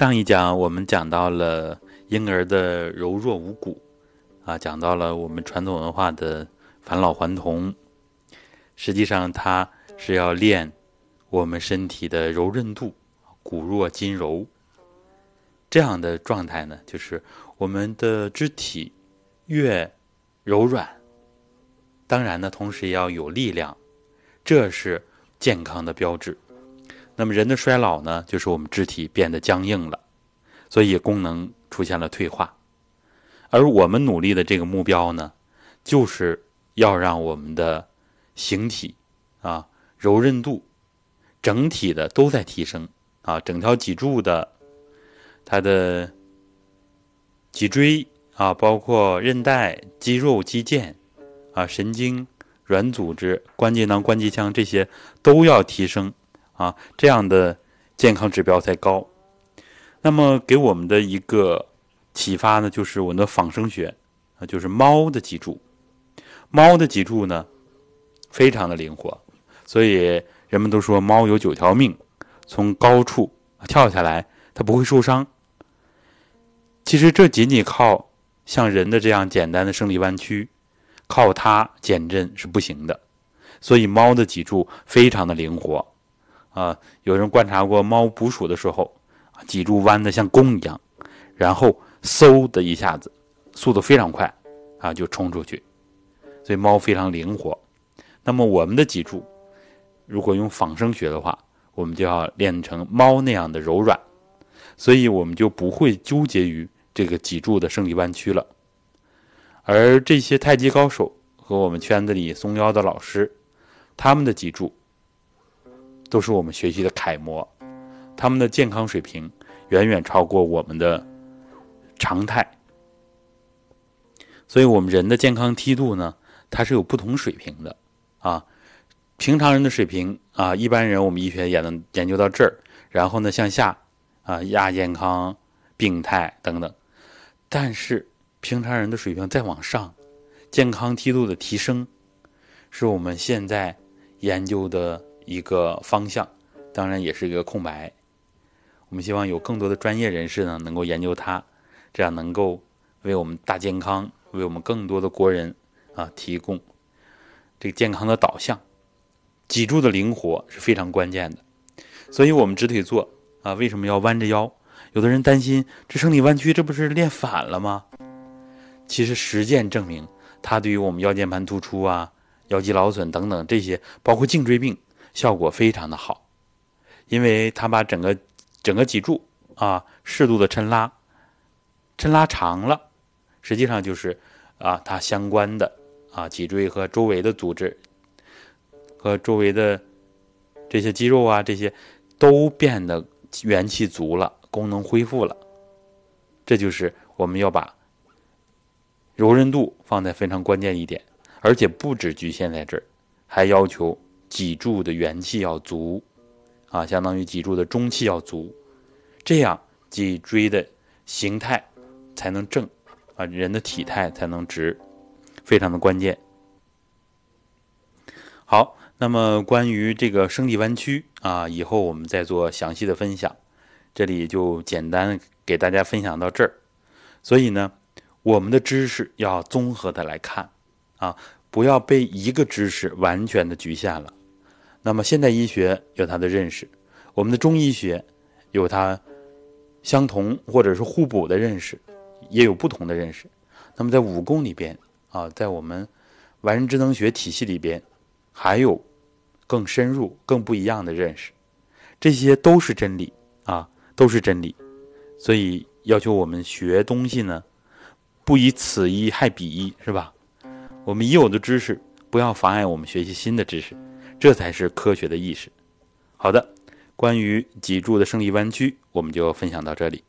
上一讲我们讲到了婴儿的柔弱无骨，啊，讲到了我们传统文化的返老还童。实际上，它是要练我们身体的柔韧度，骨弱筋柔。这样的状态呢，就是我们的肢体越柔软，当然呢，同时也要有力量，这是健康的标志。那么人的衰老呢，就是我们肢体变得僵硬了，所以功能出现了退化。而我们努力的这个目标呢，就是要让我们的形体啊柔韧度整体的都在提升啊，整条脊柱的。它的脊椎啊，包括韧带、肌肉、肌腱啊、神经、软组织、关节囊、关节腔这些都要提升啊，这样的健康指标才高。那么给我们的一个启发呢，就是我们的仿生学啊，就是猫的脊柱。猫的脊柱呢，非常的灵活，所以人们都说猫有九条命，从高处跳下来。它不会受伤。其实这仅仅靠像人的这样简单的生理弯曲，靠它减震是不行的。所以猫的脊柱非常的灵活啊。有人观察过猫捕鼠的时候，脊柱弯的像弓一样，然后嗖的一下子，速度非常快啊，就冲出去。所以猫非常灵活。那么我们的脊柱，如果用仿生学的话，我们就要练成猫那样的柔软。所以我们就不会纠结于这个脊柱的生理弯曲了，而这些太极高手和我们圈子里松腰的老师，他们的脊柱都是我们学习的楷模，他们的健康水平远远超过我们的常态。所以，我们人的健康梯度呢，它是有不同水平的啊。平常人的水平啊，一般人我们医学也能研究到这儿，然后呢向下。啊，亚健康、病态等等，但是平常人的水平再往上，健康梯度的提升，是我们现在研究的一个方向，当然也是一个空白。我们希望有更多的专业人士呢，能够研究它，这样能够为我们大健康，为我们更多的国人啊提供这个健康的导向。脊柱的灵活是非常关键的，所以我们直腿坐。啊，为什么要弯着腰？有的人担心这生理弯曲，这不是练反了吗？其实实践证明，它对于我们腰间盘突出啊、腰肌劳损等等这些，包括颈椎病，效果非常的好。因为它把整个整个脊柱啊适度的抻拉，抻拉长了，实际上就是啊它相关的啊脊椎和周围的组织和周围的这些肌肉啊这些都变得。元气足了，功能恢复了，这就是我们要把柔韧度放在非常关键一点，而且不止局限在这儿，还要求脊柱的元气要足，啊，相当于脊柱的中气要足，这样脊椎的形态才能正，啊，人的体态才能直，非常的关键。好。那么关于这个生理弯曲啊，以后我们再做详细的分享，这里就简单给大家分享到这儿。所以呢，我们的知识要综合的来看啊，不要被一个知识完全的局限了。那么现代医学有它的认识，我们的中医学有它相同或者是互补的认识，也有不同的认识。那么在武功里边啊，在我们完人智能学体系里边，还有。更深入、更不一样的认识，这些都是真理啊，都是真理。所以要求我们学东西呢，不以此一害彼一，是吧？我们已有的知识不要妨碍我们学习新的知识，这才是科学的意识。好的，关于脊柱的生理弯曲，我们就分享到这里。